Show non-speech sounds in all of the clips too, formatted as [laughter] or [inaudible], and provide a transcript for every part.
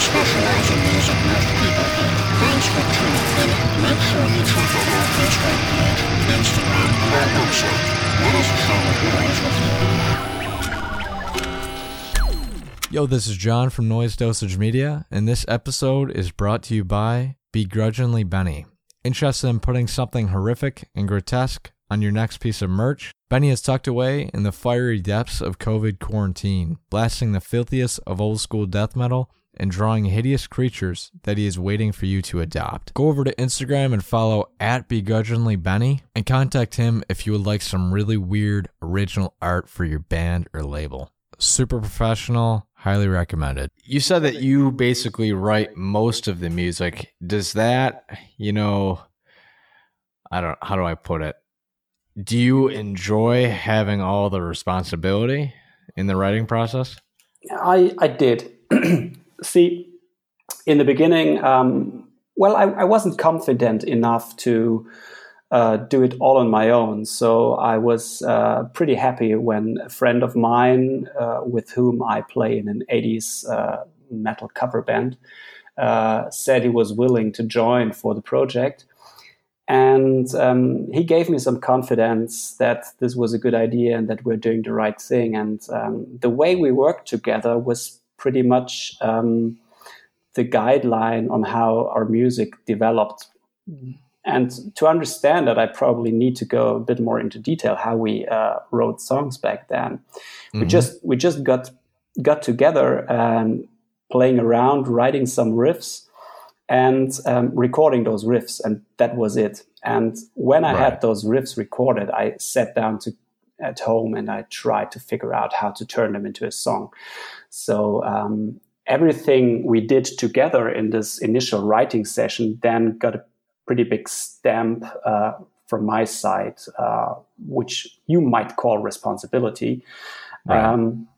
specialize in music most people. Thanks for tuning in. Make sure you check out our Facebook page, Instagram, website. Let us with you. Yo, this is John from Noise Dosage Media, and this episode is brought to you by Begrudgingly Benny. Interested in putting something horrific and grotesque on your next piece of merch? Benny is tucked away in the fiery depths of COVID quarantine, blasting the filthiest of old school death metal and drawing hideous creatures that he is waiting for you to adopt. Go over to Instagram and follow at Begrudgingly Benny and contact him if you would like some really weird original art for your band or label. Super professional, highly recommended. You said that you basically write most of the music. Does that, you know, I don't how do I put it? Do you enjoy having all the responsibility in the writing process? I I did. [clears throat] See, in the beginning, um, well, I, I, wasn't confident enough to uh, do it all on my own. So I was uh, pretty happy when a friend of mine, uh, with whom I play in an 80s uh, metal cover band, uh, said he was willing to join for the project. And um, he gave me some confidence that this was a good idea and that we're doing the right thing. And um, the way we worked together was pretty much um, the guideline on how our music developed. And to understand that, I probably need to go a bit more into detail how we uh, wrote songs back then. Mm-hmm. We just we just got got together and playing around, writing some riffs, and um, recording those riffs, and that was it. And when I right. had those riffs recorded, I sat down to at home and I tried to figure out how to turn them into a song. So um, everything we did together in this initial writing session then got a pretty big stamp uh, from my side, uh, which you might call responsibility. Right. Um,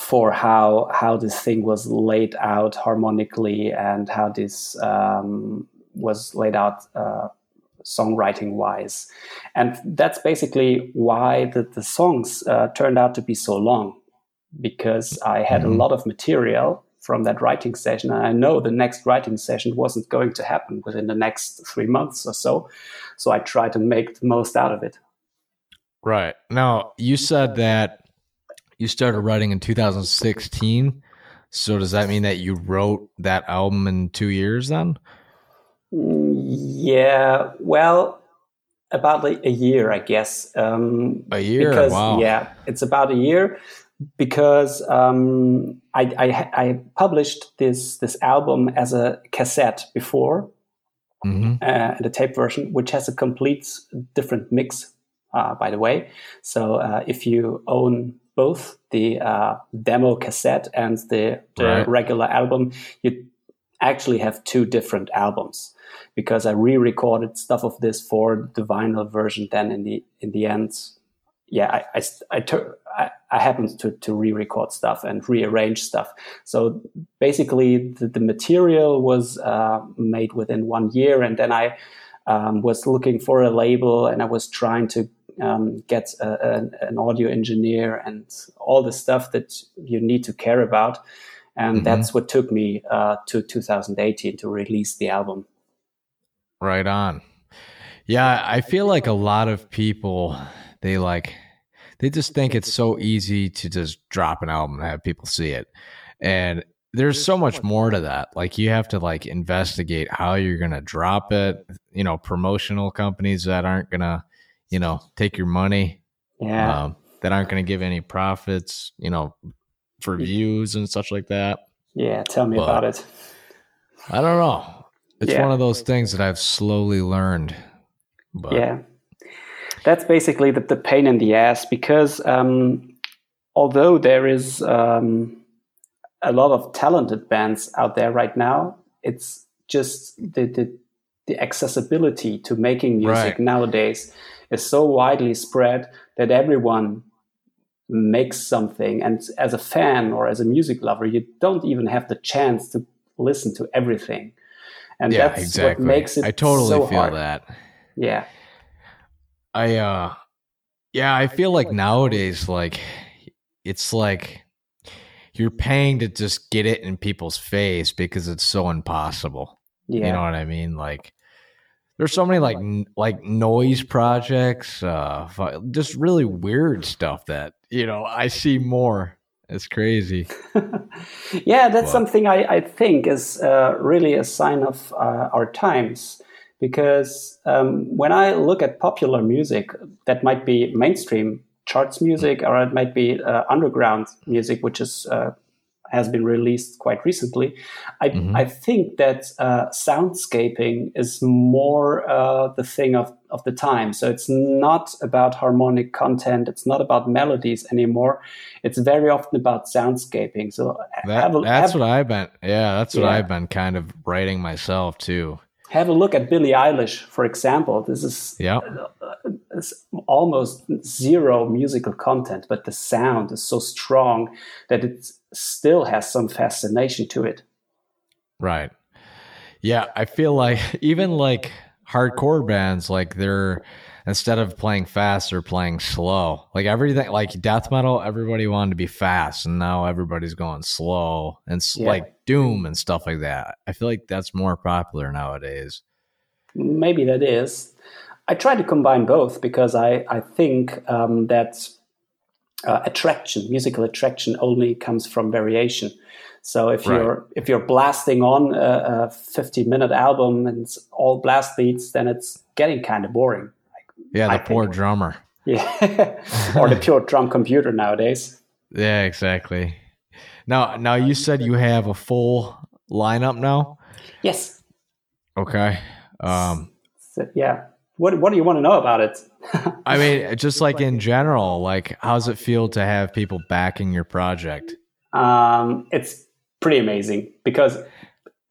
for how how this thing was laid out harmonically and how this um, was laid out uh, songwriting wise. And that's basically why the, the songs uh, turned out to be so long because I had mm-hmm. a lot of material from that writing session. And I know the next writing session wasn't going to happen within the next three months or so. So I tried to make the most out of it. Right. Now, you said that you started writing in 2016. So does that mean that you wrote that album in two years then? Yeah, well, about a year, I guess. Um, a year, because, wow. Yeah, it's about a year because um, I, I, I, published this this album as a cassette before, mm-hmm. uh, the tape version, which has a complete different mix, uh, by the way. So uh, if you own both the uh, demo cassette and the, the right. regular album, you actually have two different albums because I re-recorded stuff of this for the vinyl version. Then in the in the end, yeah, I I, I, ter- I, I happened to to re-record stuff and rearrange stuff. So basically, the, the material was uh, made within one year, and then I um, was looking for a label, and I was trying to um, get a, a, an audio engineer and all the stuff that you need to care about. And mm-hmm. that's what took me uh, to 2018 to release the album. Right on. Yeah, I feel like a lot of people they like they just think it's so easy to just drop an album and have people see it. And there's so much more to that. Like you have to like investigate how you're going to drop it, you know, promotional companies that aren't going to, you know, take your money. Yeah. Um, that aren't going to give any profits, you know, for views and such like that. Yeah, tell me but about it. I don't know. It's yeah. one of those things that I've slowly learned. But. Yeah. That's basically the, the pain in the ass because um, although there is um, a lot of talented bands out there right now, it's just the, the, the accessibility to making music right. nowadays is so widely spread that everyone makes something. And as a fan or as a music lover, you don't even have the chance to listen to everything and yeah, that's exactly. what makes it. I totally so feel hard. that. Yeah, I uh, yeah, I feel like nowadays, like it's like you're paying to just get it in people's face because it's so impossible. Yeah. You know what I mean? Like there's so many like like noise projects, uh just really weird stuff that, you know, I see more. It's crazy. [laughs] yeah, that's something I, I think is uh, really a sign of uh, our times. Because um, when I look at popular music, that might be mainstream charts music, or it might be uh, underground music, which is uh, has been released quite recently. I, Mhm. I think that uh, soundscaping is more uh, the thing of, of the time. So it's not about harmonic content. It's not about melodies anymore. It's very often about soundscaping. So That, have a, that's have, what I've been yeah, that's what Yeah. I've been kind of writing myself too. have a look at Billie Eilish, for example. This is Yeah. Uh, it's almost zero musical content, but the sound is so strong that it still has some fascination to it. Right. Yeah, I feel like [laughs] even like hardcore bands, like they're instead of playing fast, they're playing slow. Like everything, like death metal, everybody wanted to be fast, and now everybody's going slow and s Yeah. like doom and stuff like that. I feel like that's more popular nowadays. Maybe that is. I try to combine both because I, I think um, that uh, attraction, musical attraction, only comes from variation. So if Right. you're if you're blasting on a, a 50 minute album and it's all blast beats, then it's getting kind of boring. Yeah, the I poor think- drummer. [laughs] Yeah, or the pure drum computer nowadays. [laughs] Yeah, exactly. Now, now you said you have a full lineup now. Yes. Okay. Um, So, yeah. What What do you want to know about it? I mean, [laughs] just like in general, like how's it feel to have people backing your project? um, it's pretty amazing because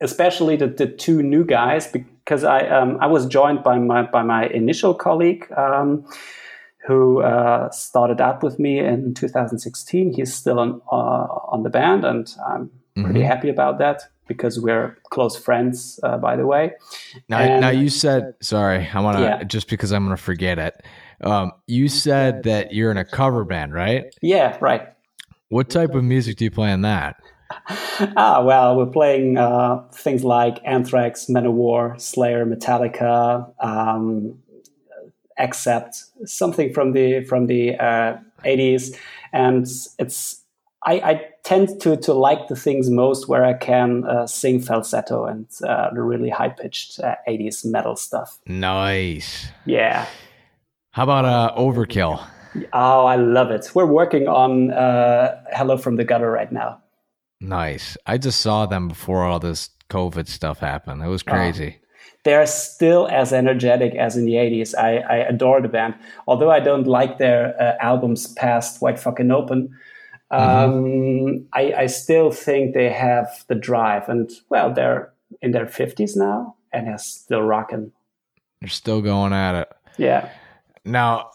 especially the, the two new guys because I um, I was joined by my by my initial colleague um, who uh, started out with me in 2016. He's still on uh, on the band, and I'm pretty Mhm. happy about that because we're close friends. Uh, by the way, Now, And- now you said sorry. I want to Yeah. just because I'm going to forget it. Um, you said that you're in a cover band, right? yeah, right. What type of music do you play in that? [laughs] Ah, well, we're playing uh, things like Anthrax, Manowar, Slayer, Metallica, um, except something from the from the uh, 80s, and it's I, I tend to to like the things most where I can uh, sing falsetto and uh, the really high pitched uh, 80s metal stuff. Nice. Yeah. How about uh, Overkill? Oh, I love it. We're working on uh, Hello from the Gutter right now. Nice. I just saw them before all this COVID stuff happened. It was crazy. they're still as energetic as in the 80s. I, I adore the band. Although I don't like their uh, albums past Wide Fucking Open, um, I, I still think they have the drive. And, well, they're in their 50s now and they're still rocking. They're still going at it. Yeah. Now,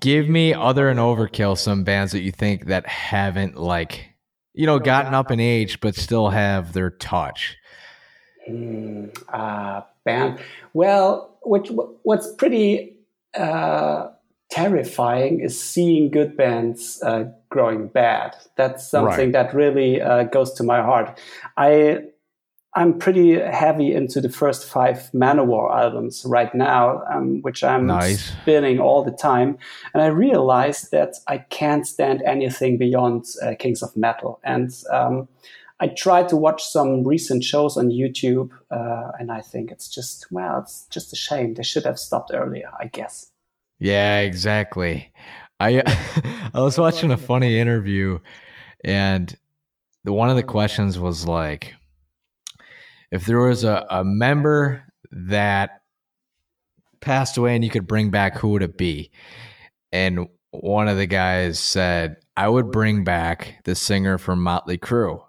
give me other than Overkill some bands that you think that haven't like you know gotten up in age but still have their touch. Hmm, uh, band. Well, which, what's pretty uh, terrifying is seeing good bands uh, growing bad. That's something that really uh, goes to my heart. I I'm pretty heavy into the first five Manowar albums right now, um, which I'm Nice. spinning all the time, and I realized that I can't stand anything beyond uh, Kings of Metal, and um, I tried to watch some recent shows on YouTube, uh, and I think it's just well, it's just a shame. They should have stopped earlier, I guess. Yeah, exactly. I [laughs] I was watching a funny interview and the one of the questions was like if there was a, a member that passed away and you could bring back who would it be? And one of the guys said, I would bring back the singer from Motley Crue.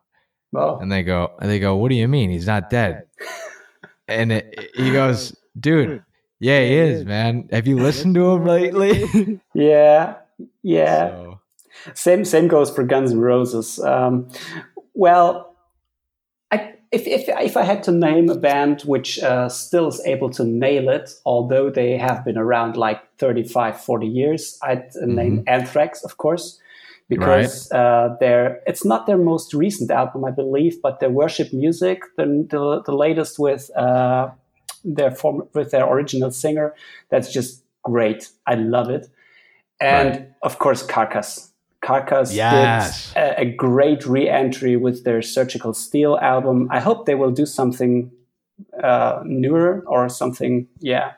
Well, And they go, and they go, what do you mean? He's not dead. [laughs] And it, he goes, dude, yeah, he is, man. Have you listened to him lately? [laughs] yeah, yeah. So, Same same goes for Guns N' Roses. Um, well, if, if if I had to name a band which uh, still is able to nail it, although they have been around like 35, 40 years, I'd uh, name Anthrax, of course, because uh, their it's not their most recent album, I believe, but their worship music, the the, the latest with uh, their form with their original singer, that's just great. I love it, and Right. of course, Carcass. Carcass Yes. did a, a great re-entry with their Surgical Steel album. I hope they will do something uh, newer or something, yeah,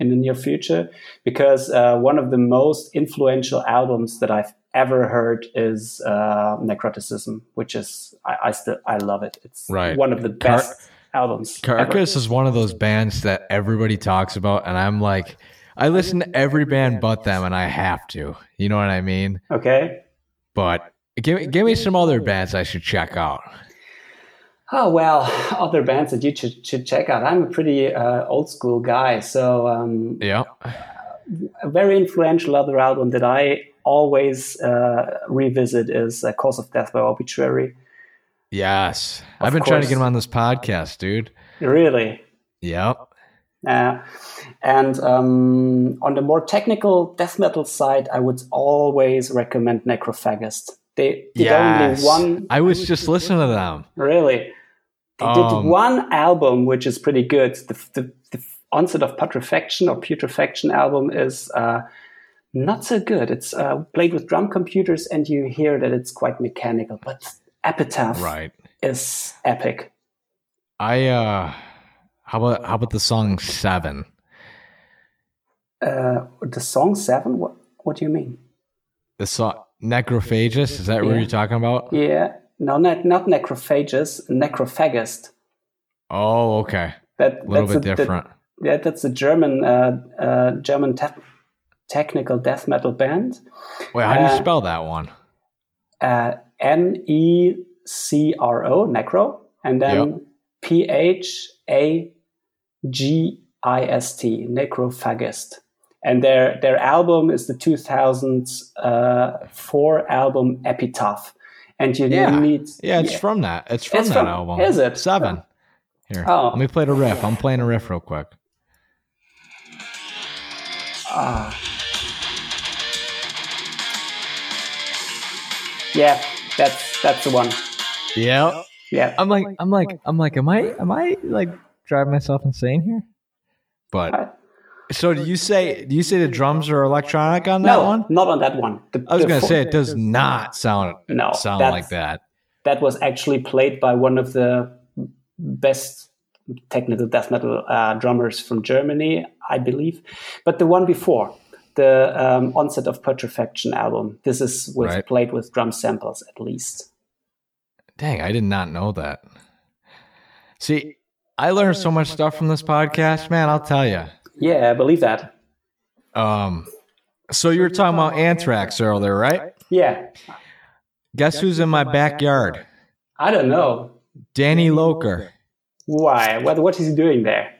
in the near future. Because uh, one of the most influential albums that I've ever heard is uh, Necroticism, which is I, I still I love it. It's Right. one of the Car- best albums. ever. Carcass is one of those bands that everybody talks about, and I'm like, I listen to every band but them, and I have to. You know what I mean? Okay. But give me, give me some other bands I should check out. Oh well, other bands that you should, should check out. I'm a pretty uh, old school guy, so um, Yeah. a very influential other album that I always uh, revisit is uh, Cause of Death by Obituary. Yes. Of I've been trying to get him on this podcast, dude. Really. Yep. Uh, and um, on the more technical death metal side, I would always recommend Necrophagist. They did Yes. only one. I was just listening to them. Really? They Um, did one album, which is pretty good. The, the, the Onset of Putrefaction or Putrefaction album is uh, not so good. It's uh, played with drum computers, and you hear that it's quite mechanical. But Epitaph Right. is epic. I uh how about how about the song Seven? Uh, the song Seven. What What do you mean? The song Necrophagus, is that what you're talking about? Yeah, no, not not Necrophagus, Necrophagist. Oh, okay. That A little that's bit a- different. That, yeah, that's a German uh, uh, German te- technical death metal band. Wait, how do you Uh, spell that one? uh, N E C R O, Necro, and then P H A G I S T, Necrophagist. And their their album is the 2004 album Epitaph. And you Yeah. need Yeah, it's from that. It's from It's that from- album. is it? Seven. Here. Oh. Let me play the riff. I'm playing a riff real quick. Ah. Yeah, that's that's the one. Yeah. Yeah. I'm like I'm like I'm like am I am I like driving myself insane here? But Uh, so do you say do you say the drums are electronic on that no, one? not on that one. The- I was gonna say it does not sound No, sound like that. that was actually played by one of the best technical death metal uh, drummers from Germany, I believe. But the one before, the um, Onset of Putrefaction album, this is with Right. played with drum samples at least. Dang, I did not know that. See, I learned so much stuff from this podcast, man. I'll tell you. Yeah, I believe that. Um, so you were talking about Anthrax earlier, right? Yeah, Guess who's in my backyard? I don't know Danny Lilker. why. What what is he doing there?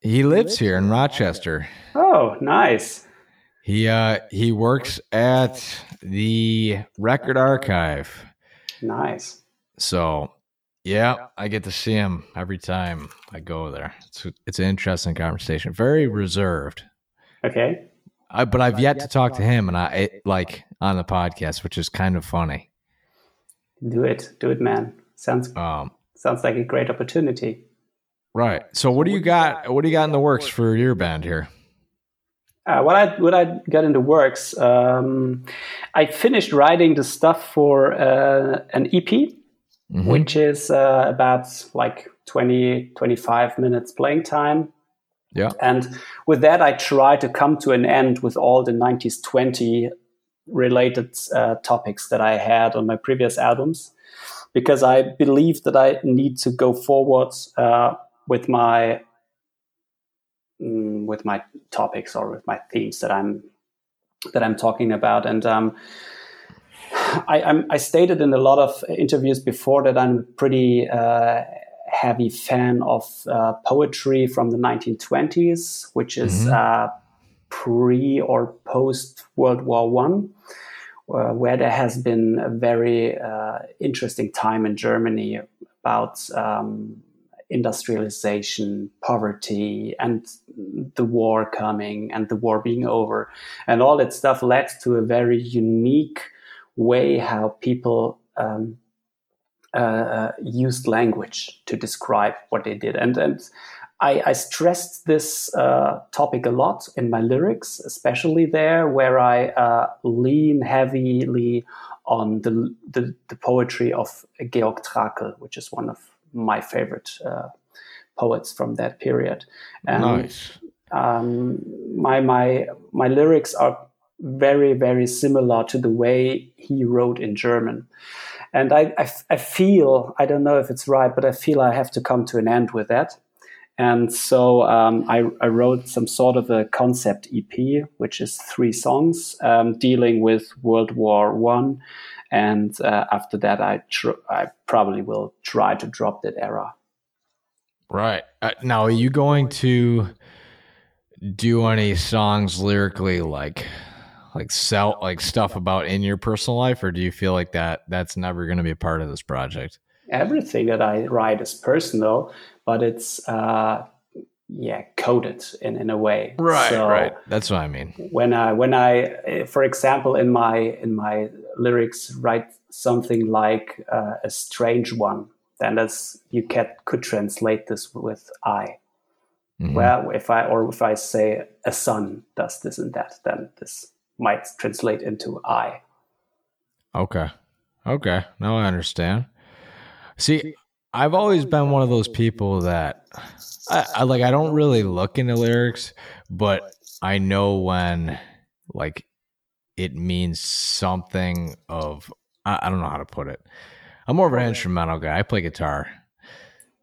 He lives here in Rochester. Oh, nice. He uh he works at the record archive. Nice. So yeah, I get to see him every time I go there. It's it's an interesting conversation. Very reserved. Okay. I, but I've yet to talk to him and I it, like on the podcast, which is kind of funny. Do it. Do it, man. Sounds Um sounds like a great opportunity. right. So what do you got what do you got in the works for your band here? Uh, what I what I got in the works, um, I finished writing the stuff for uh, an EP, Mhm. which is uh, about like 20, 25 minutes playing time. Yeah. And with that, I try to come to an end with all the 90s 20 related uh, topics that I had on my previous albums, because I believe that I need to go forward uh, with my mm, with my topics or with my themes that I'm that I'm talking about. And um, I, I'm, I stated in a lot of interviews before that I'm a pretty uh, heavy fan of uh, poetry from the 1920s, which is Mhm. uh, pre or post World War One. Uh, where there has been a very uh, interesting time in Germany about um, industrialization, poverty, and the war coming and the war being over. And all that stuff led to a very unique way how people um, uh, used language to describe what they did. And, and I, I stressed this uh, topic a lot in my lyrics, especially there where I uh, lean heavily on the, the, the, poetry of Georg Trakl, which is one of my favorite uh, poets from that period. And, nice. Um, my my my lyrics are very very similar to the way he wrote in German. And I, I, I, feel, I don't know if it's right, but I feel I have to come to an end with that. And so um, I, I, wrote some sort of a concept EP, which is three songs um, dealing with World War One. And uh, after that, I tr- I probably will try to drop that era. Right uh, now, are you going to do any songs lyrically like like sell like stuff about in your personal life or do you feel like that that's never going to be a part of this project? Everything that i write is personal but it's uh yeah coded in in a way. Right so right. That's what i mean. when i when i for example in my in my lyrics write something like uh, a strange one then that's you can, could translate this with i. Mm-hmm. well if i or if i say a son does this and that then this might translate into I. Okay. Okay. Now I understand. See, I've always been one of those people that I, I, like I don't really look into lyrics, but I know when like it means something of I, I don't know how to put it. I'm more of an instrumental guy. I play guitar.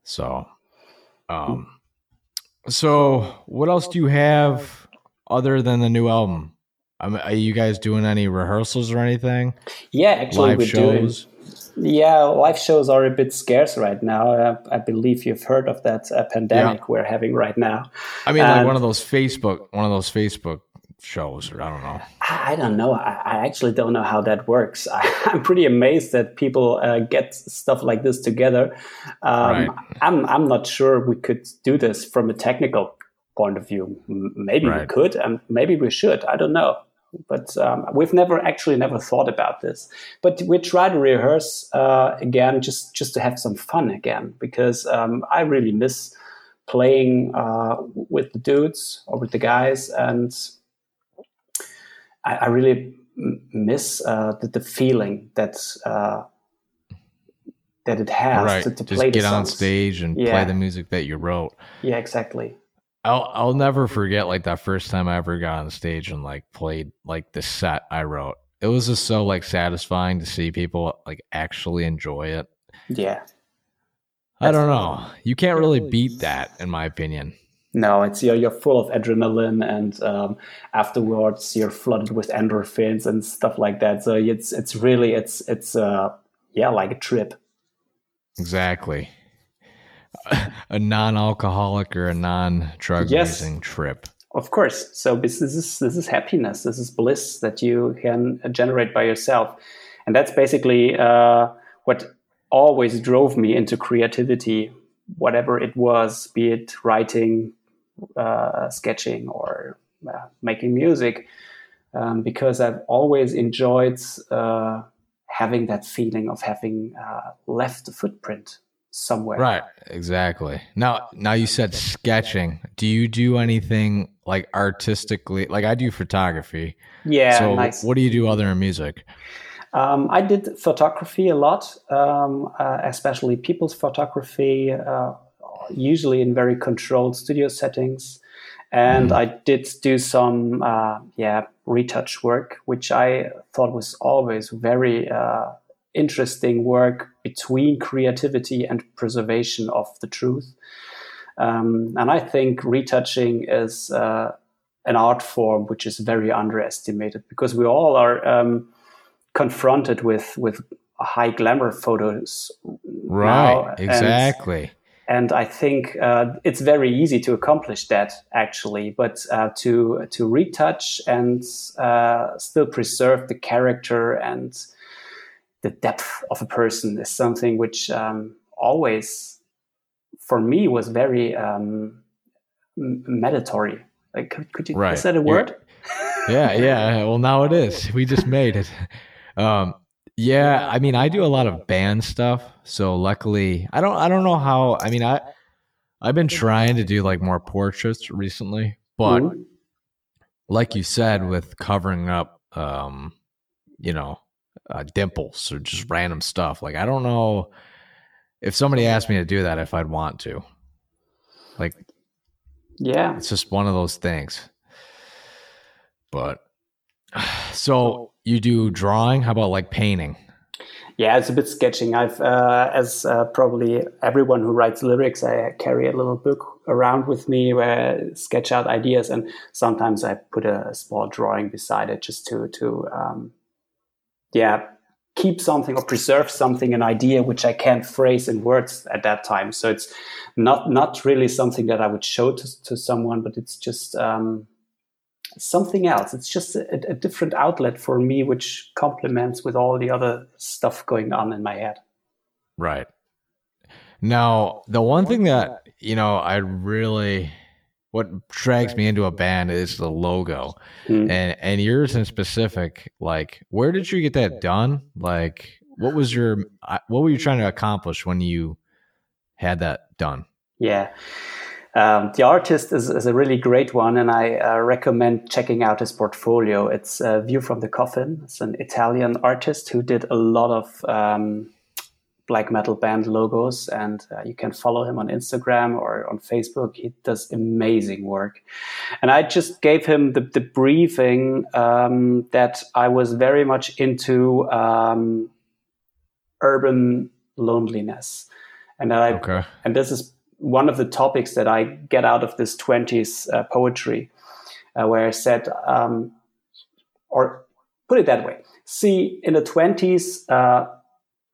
So um so what else do you have other than the new album? Are you guys doing any rehearsals or anything? Yeah, actually, live we're shows? doing. Yeah, live shows are a bit scarce right now. Uh, I believe you've heard of that uh, pandemic yeah. we're having right now. I mean, and like one of those Facebook, one of those Facebook shows, or I don't know. I don't know. I, I actually don't know how that works. [laughs] I, am pretty amazed that people uh, get stuff like this together. Um, right. I'm I'm not sure we could do this from a technical point of view. Maybe right. we could, and maybe we should. I don't know but um, we've never actually never thought about this. But we try to rehearse uh, again, just just to have some fun again, because um, I really miss playing uh, with the dudes or with the guys, and I, I really miss uh, the, the, feeling that uh, that it has right. to, to just play. Get on stage and yeah. play the music that you wrote. Yeah, exactly. I'll I'll never forget like that first time I ever got on stage and like played like the set I wrote. It was just so like satisfying to see people like actually enjoy it. Yeah. I don't know. You can't really beat that, in my opinion. No, it's you're, you're full of adrenaline, and um, afterwards you're flooded with endorphins and stuff like that. So it's it's really it's it's uh yeah like a trip. Exactly a non-alcoholic or a non-drug yes. using trip. Of course. So this is this is happiness. This is bliss that you can generate by yourself, and that's basically uh, what always drove me into creativity, whatever it was, be it writing, uh, sketching, or uh, making music, um, because I've always enjoyed uh, having that feeling of having uh, left a footprint somewhere. Right, exactly. Now, now you said sketching. Do you do anything like artistically? Like I do photography. Yeah. So, nice. what do you do other than music? Um, I did photography a lot, um, uh, especially people's photography, uh, usually in very controlled studio settings. And mm. I did do some, uh, yeah, retouch work, which I thought was always very uh, interesting work between creativity and preservation of the truth. Um, and I think retouching is uh, an art form which is very underestimated because we all are um, confronted with with high glamour photos. Right, now. exactly. And, and I think uh, it's very easy to accomplish that actually, but uh, to to retouch and uh, still preserve the character and the depth of a person is something which um, always, for me, was very um, meditatory. Like, could, could you? Right. Is that a word? [laughs] yeah, yeah. Well, now it is. We just made it. Um, yeah, I mean, I do a lot of band stuff, so luckily, I don't, I don't know how. I mean, I, I've been trying to do like more portraits recently, but Mhm. like you said, with covering up, um, you know, uh, dimples or just random stuff. Like, I don't know if somebody asked me to do that, if I'd want to. Like, yeah. it's just one of those things. But [sighs] so you do drawing? How about like painting? Yeah, it's a bit sketching. I've, uh, as uh, probably everyone who writes lyrics, I carry a little book around with me where I sketch out ideas, and sometimes I put a small drawing beside it just to to um, yeah keep something or preserve something, an idea which I can't phrase in words at that time. So it's not not really something that I would show to, to someone, but it's just um, something else. It's just a, a different outlet for me, which complements with all the other stuff going on in my head. Right. Now, the one thing that, you know, I really what drags me into a band is the logo. Mm. And and yours in specific, like where did you get that done? Like what was your what were you trying to accomplish when you had that done? Yeah. Um, the artist is, is a really great one, and I uh, recommend checking out his portfolio. It's uh, View from the Coffin. It's an Italian artist who did a lot of um, black metal band logos, and uh, you can follow him on Instagram or on Facebook. He does amazing work. And I just gave him the, the briefing um, that I was very much into um, urban loneliness. And that I Okay. and this is one of the topics that I get out of this 20s uh, poetry, uh, where I said, um, or put it that way see, in the 20s, uh,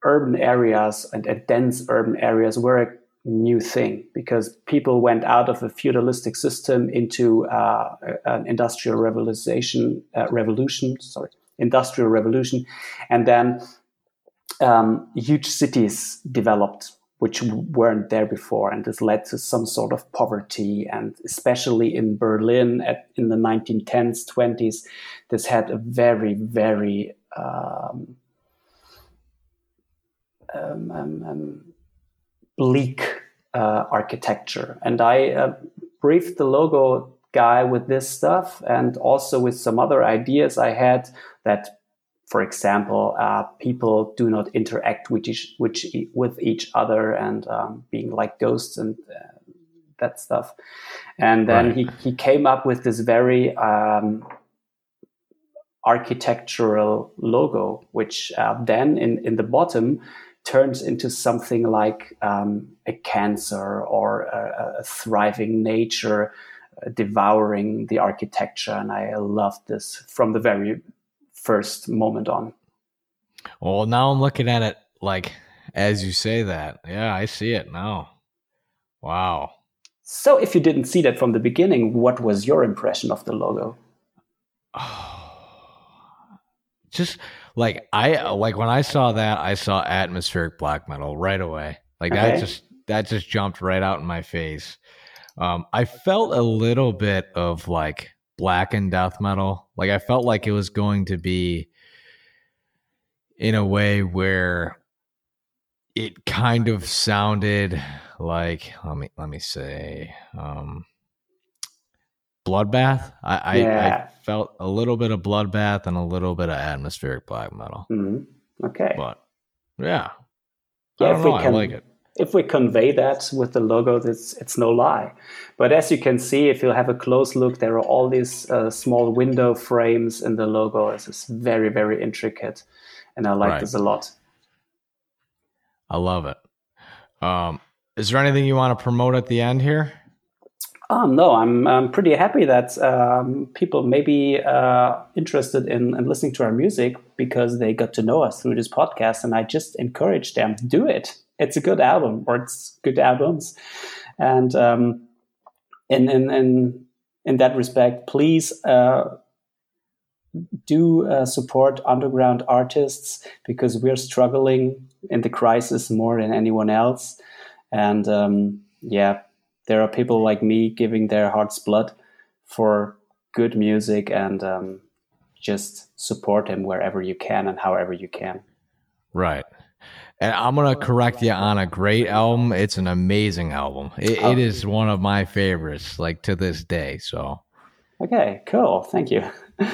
urban areas and, and dense urban areas were a new thing because people went out of a feudalistic system into uh, an industrial revolution, uh, revolution, sorry, industrial revolution, and then um, huge cities developed which weren't there before, and this led to some sort of poverty. And especially in Berlin at, in the 1910s, 20s, this had a very, very um, um, um, um, bleak uh, architecture. And I uh, briefed the logo guy with this stuff and also with some other ideas I had that for example, uh, people do not interact with each, which, with each other and um, being like ghosts and uh, that stuff. And then Right. he, he came up with this very um, architectural logo, which uh, then in, in the bottom turns into something like um, a cancer or a, a thriving nature uh, devouring the architecture. And I loved this from the very first moment on. Well, now I'm looking at it like as you say that. Yeah, I see it now. Wow. So, if you didn't see that from the beginning, what was your impression of the logo? oh, [sighs] Just like I like when I saw that, I saw atmospheric black metal right away. Like that just that just jumped right out in my face. Um, I felt a little bit of like black and death metal. Like I felt like it was going to be in a way where it kind of sounded like let me let me say um bloodbath I, I, Yeah. I felt a little bit of bloodbath and a little bit of atmospheric black metal Mhm. Okay. but yeah Yeah, I if don't we know, I can- like it if we convey that with the logo, it's, it's no lie. But as you can see, if you have a close look, there are all these uh, small window frames in the logo. It's very, very intricate. And I like Right. this a lot. I love it um is there anything you want to promote at the end here Oh, no, I'm, I'm pretty happy that um, people may be uh, interested in, in listening to our music because they got to know us through this podcast. And I just encourage them do it. It's a good album, or it's good albums. And um, in, in, in, in that respect, please uh, do uh, support underground artists because we're struggling in the crisis more than anyone else. And um, yeah, there are people like me giving their heart's blood for good music and um, just support him wherever you can and however you can. Right. And I'm gonna correct you on a great album. It's an amazing album. It, Oh. it is one of my favorites, like to this day. So Okay, cool. Thank you. [laughs]